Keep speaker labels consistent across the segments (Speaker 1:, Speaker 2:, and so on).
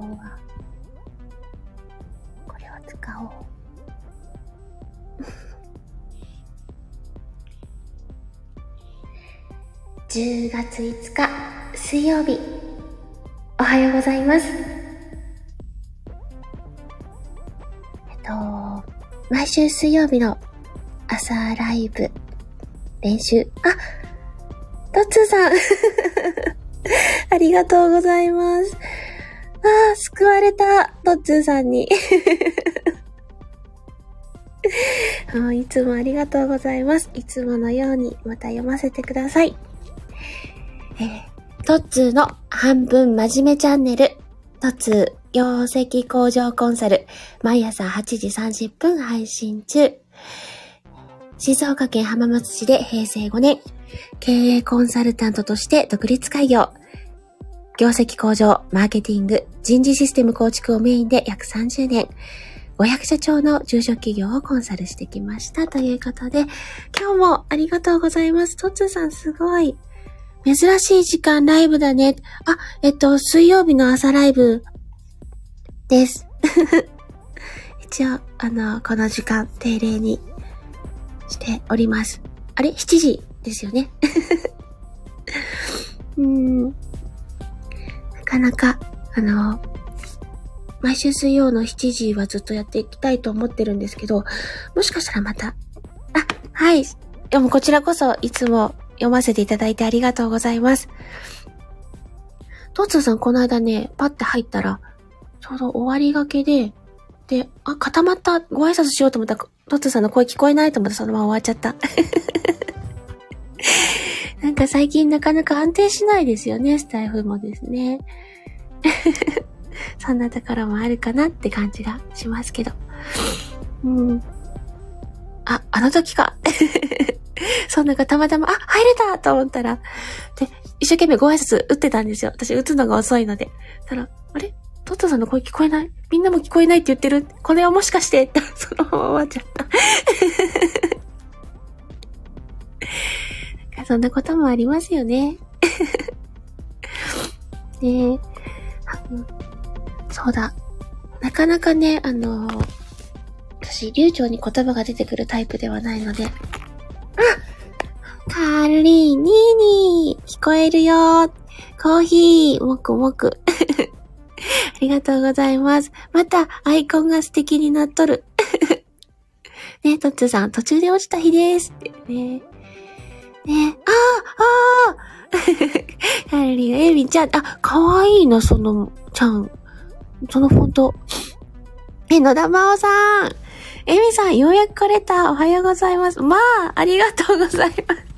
Speaker 1: 方は、これを使おう。10月5日水曜日おはようございます。えっと、毎週水曜日の朝ライブ練習。あトッツーさん ありがとうございます。ああ、救われた、トッツーさんに いつもありがとうございます。いつものようにまた読ませてください。えー、トッツーの半分真面目チャンネル、トッツー養石工場コンサル、毎朝8時30分配信中。静岡県浜松市で平成5年、経営コンサルタントとして独立開業。業績向上、マーケティング、人事システム構築をメインで約30年。500社長の中小企業をコンサルしてきました。ということで、今日もありがとうございます。トッツーさんすごい。珍しい時間ライブだね。あ、えっと、水曜日の朝ライブです。一応、あの、この時間、定例にしております。あれ ?7 時ですよね。うん。なかなか、あの、毎週水曜の7時はずっとやっていきたいと思ってるんですけど、もしかしたらまた、あ、はい。でもこちらこそいつも読ませていただいてありがとうございます。トーツーさんこの間ね、パッて入ったら、ちょうど終わりがけで、で、あ、固まった、ご挨拶しようと思ったら、トツーさんの声聞こえないと思ってそのまま終わっちゃった。なんか最近なかなか安定しないですよね、スタイフもですね。そんなところもあるかなって感じがしますけど。うん。あ、あの時か。そんながたまたま、あ、入れたと思ったら、で、一生懸命ご挨拶打ってたんですよ。私打つのが遅いので。たら、あれ？トットさんの声聞こえない？みんなも聞こえないって言ってる？これはもしかしてそのまま終わっちゃった。そんなこともありますよね。ねそうだ。なかなかね、あのー、私、流暢に言葉が出てくるタイプではないので。あカーリー、ニーニー、聞こえるよコーヒー、もくもく。ありがとうございます。また、アイコンが素敵になっとる。ねトッツーさん、途中で落ちた日です。ってね。ねああああカー リー、エミちゃん、あ、かわいいな、その、ちゃん。そのフォント。え、野田真央さん。エミさん、ようやく来れた。おはようございます。まあ、ありがとうございます。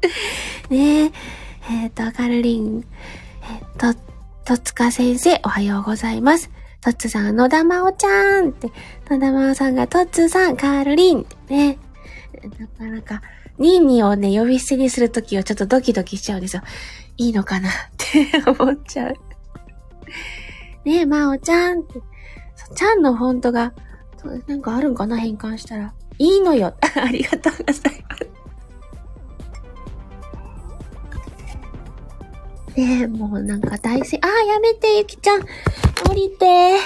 Speaker 1: ねえ、えっ、ー、と、カルリン、えっ、ー、と、とつか先生、おはようございます。とつさん、野田真央ちゃんって、野田真央さんがとつさん、カールリンってね。なかなか、ニーニーをね、呼び捨てにするときはちょっとドキドキしちゃうんですよ。いいのかなって思っちゃう。ねえ、まおちゃんって。ちゃんのフォントが、なんかあるんかな変換したら。いいのよ。ありがとうございます。ねえ、もうなんか大事。ああ、やめて、ゆきちゃん。降りて。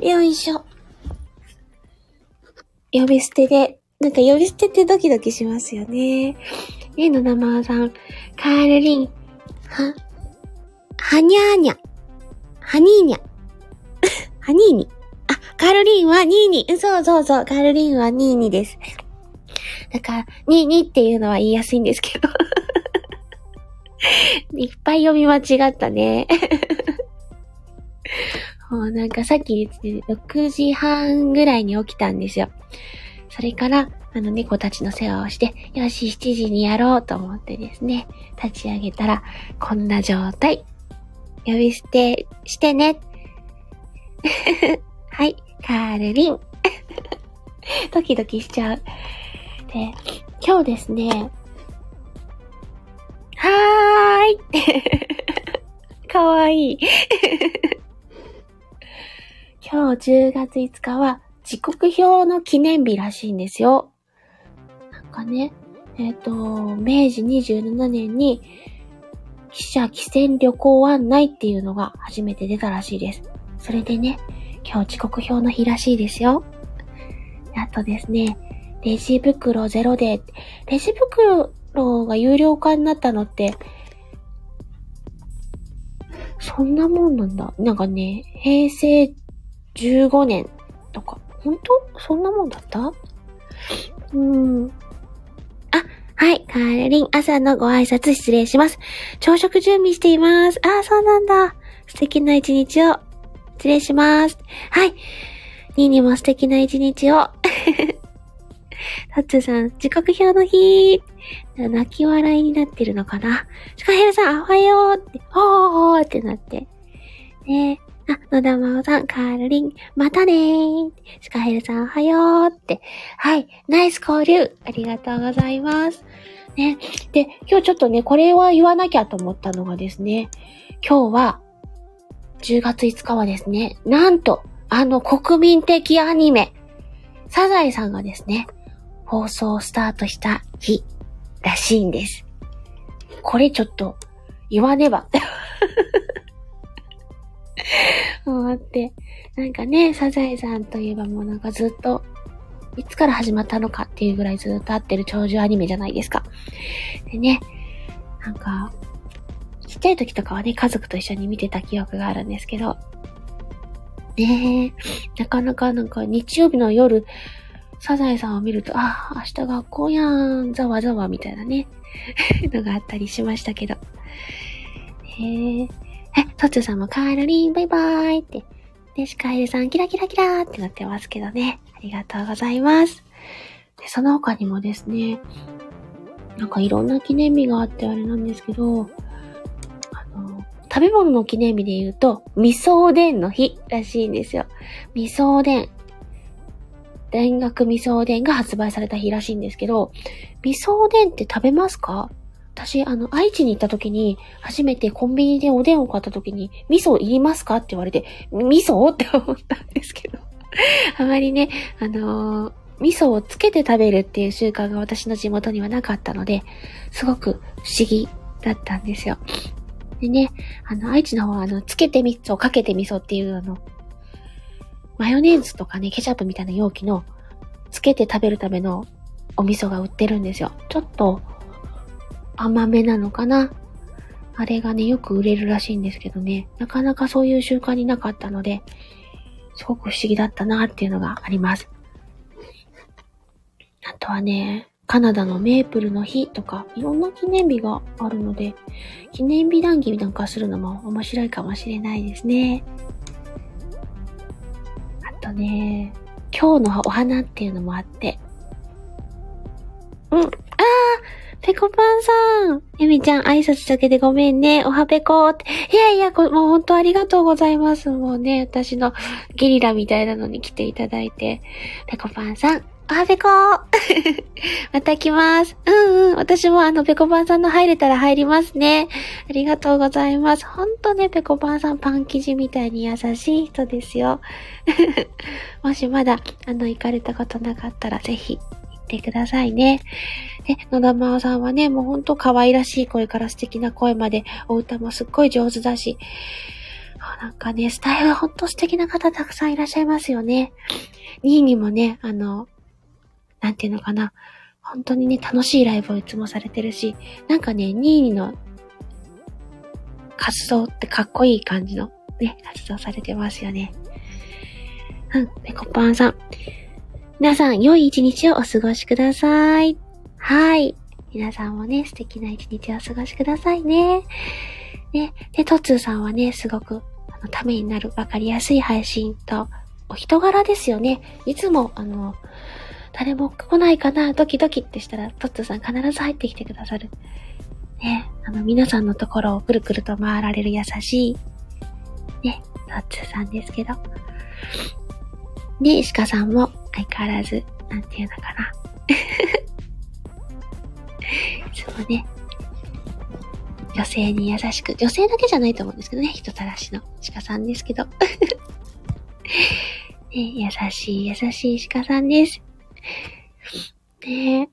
Speaker 1: よいしょ。呼び捨てで、なんか呼び捨ててドキドキしますよね。ねの生さん、カールリン、は、はにゃーにゃ、はにーにゃ、はにーに。あ、カールリンはニーニ。そうそうそう、カールリンはニーニです。だから、ニーニっていうのは言いやすいんですけど。いっぱい読み間違ったね。もうなんかさっき言って6時半ぐらいに起きたんですよ。それから、あの猫たちの世話をして、よし、7時にやろうと思ってですね、立ち上げたら、こんな状態。呼び捨てしてね。はい、カールリン。ドキドキしちゃう。で、今日ですね、はーい。かわいい。今日10月5日は時刻表の記念日らしいんですよ。なんかね、えっ、ー、と、明治27年に記者汽船旅行案内っていうのが初めて出たらしいです。それでね、今日時刻表の日らしいですよ。あとですね、レジ袋ゼロで、レジ袋が有料化になったのって、そんなもんなんだ。なんかね、平成15年とか、本当？そんなもんだった？うーん。あ、はい、カーリン、朝のご挨拶失礼します。朝食準備しています。あ、そうなんだ。素敵な一日を。失礼します。はい。ニーニも素敵な一日を。タッツさん、時刻表の日。泣き笑いになってるのかな？シカヘルさん、おはようって、ほーってなって。ねあ、野田真央さん、カールリン、またねー。シカヘルさん、おはようって。はい、ナイス交流。ありがとうございます。ね。で、今日ちょっとね、これは言わなきゃと思ったのがですね、今日は、10月5日はですね、なんと、あの国民的アニメ、サザエさんがですね、放送スタートした日らしいんです。これちょっと言わねば 思って。なんかね、サザエさんといえばもうなんかずっと、いつから始まったのかっていうぐらいずっと会ってる長寿アニメじゃないですか。でね、なんか、ちっちゃい時とかはね、家族と一緒に見てた記憶があるんですけど、ねえ、なかなかなんか日曜日の夜、サザエさんを見ると、あ、明日学校やん、ざわざわみたいなね、のがあったりしましたけど。へえ。え、トツさんもカールリンバイバーイって。で、シカエルさんキラキラキラってなってますけどね。ありがとうございます。で、その他にもですね、なんかいろんな記念日があってあれなんですけど、あの、食べ物の記念日で言うと、味噌おでんの日らしいんですよ。味噌おでん。田楽味噌おでんが発売された日らしいんですけど、味噌おでんって食べますか？私、あの、愛知に行った時に、初めてコンビニでおでんを買った時に、味噌いりますかって言われて、味噌？って思ったんですけど。あまりね、あのー、味噌をつけて食べるっていう習慣が私の地元にはなかったので、すごく不思議だったんですよ。でね、あの、愛知の方は、あの、つけて味噌、かけて味噌っていう、あの、マヨネーズとかね、ケチャップみたいな容器の、つけて食べるためのお味噌が売ってるんですよ。ちょっと甘めなのかな？あれがね、よく売れるらしいんですけどね、なかなかそういう習慣になかったので、すごく不思議だったなっていうのがあります。あとはね、カナダのメープルの日とか、いろんな記念日があるので、記念日談義なんかするのも面白いかもしれないですね。あとね、今日のお花っていうのもあって。うん。あーペコパンさんゆみちゃん挨拶だけでごめんね。おはぺこって。いやいや、もうほんとありがとうございます。もうね、私のゲリラみたいなのに来ていただいて。ペコパンさん、おはぺこ また来ます。うんうん。私もあの、ペコパンさんの入れたら入りますね。ありがとうございます。ほんとね、ペコパンさんパン生地みたいに優しい人ですよ。もしまだ、あの、行かれたことなかったらぜひ、ってくださいね。で、野田真央さんはね、もうほんと可愛らしい声から素敵な声まで、お歌もすっごい上手だし、なんかね、スタイルほんと素敵な方たくさんいらっしゃいますよね。2位にもね、あの、なんていうのかな。本当にね、楽しいライブをいつもされてるし、なんかね、ニーニの活動ってかっこいい感じのね、活動されてますよね。うん、ペコパンさん。皆さん、良い一日をお過ごしください。はい。皆さんもね、素敵な一日をお過ごしくださいね。ね、で、トツーさんはね、すごく、あの、ためになる、わかりやすい配信と、お人柄ですよね。いつも、あの、誰も来ないかなドキドキってしたら、トッツーさん必ず入ってきてくださる。ね、あの、皆さんのところをくるくると回られる優しい、ね、トッツーさんですけど。ね、鹿さんも相変わらず、なんていうのかな。そうね。女性に優しく、女性だけじゃないと思うんですけどね、人たらしの鹿さんですけど。ね、優しい優しい鹿さんです。ね。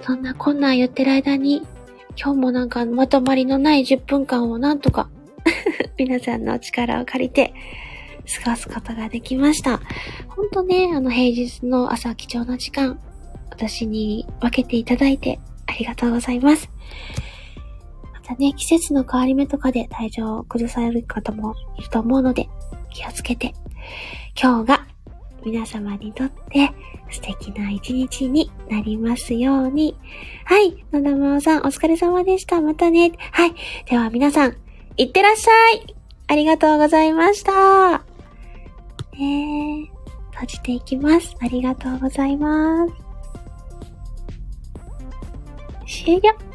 Speaker 1: そんなこんなん言ってる間に、今日もなんかまとまりのない10分間をなんとか 皆さんの力を借りて過ごすことができました。ほんとね、あの平日の朝貴重な時間、私に分けていただいてありがとうございます。またね、季節の変わり目とかで体調を崩される方もいると思うので、気をつけて、今日が皆様にとって素敵な一日になりますように。はい。野田真央さん、お疲れ様でした。またね。はい。では皆さん、いってらっしゃいありがとうございました。え、閉じていきます。ありがとうございます。終了。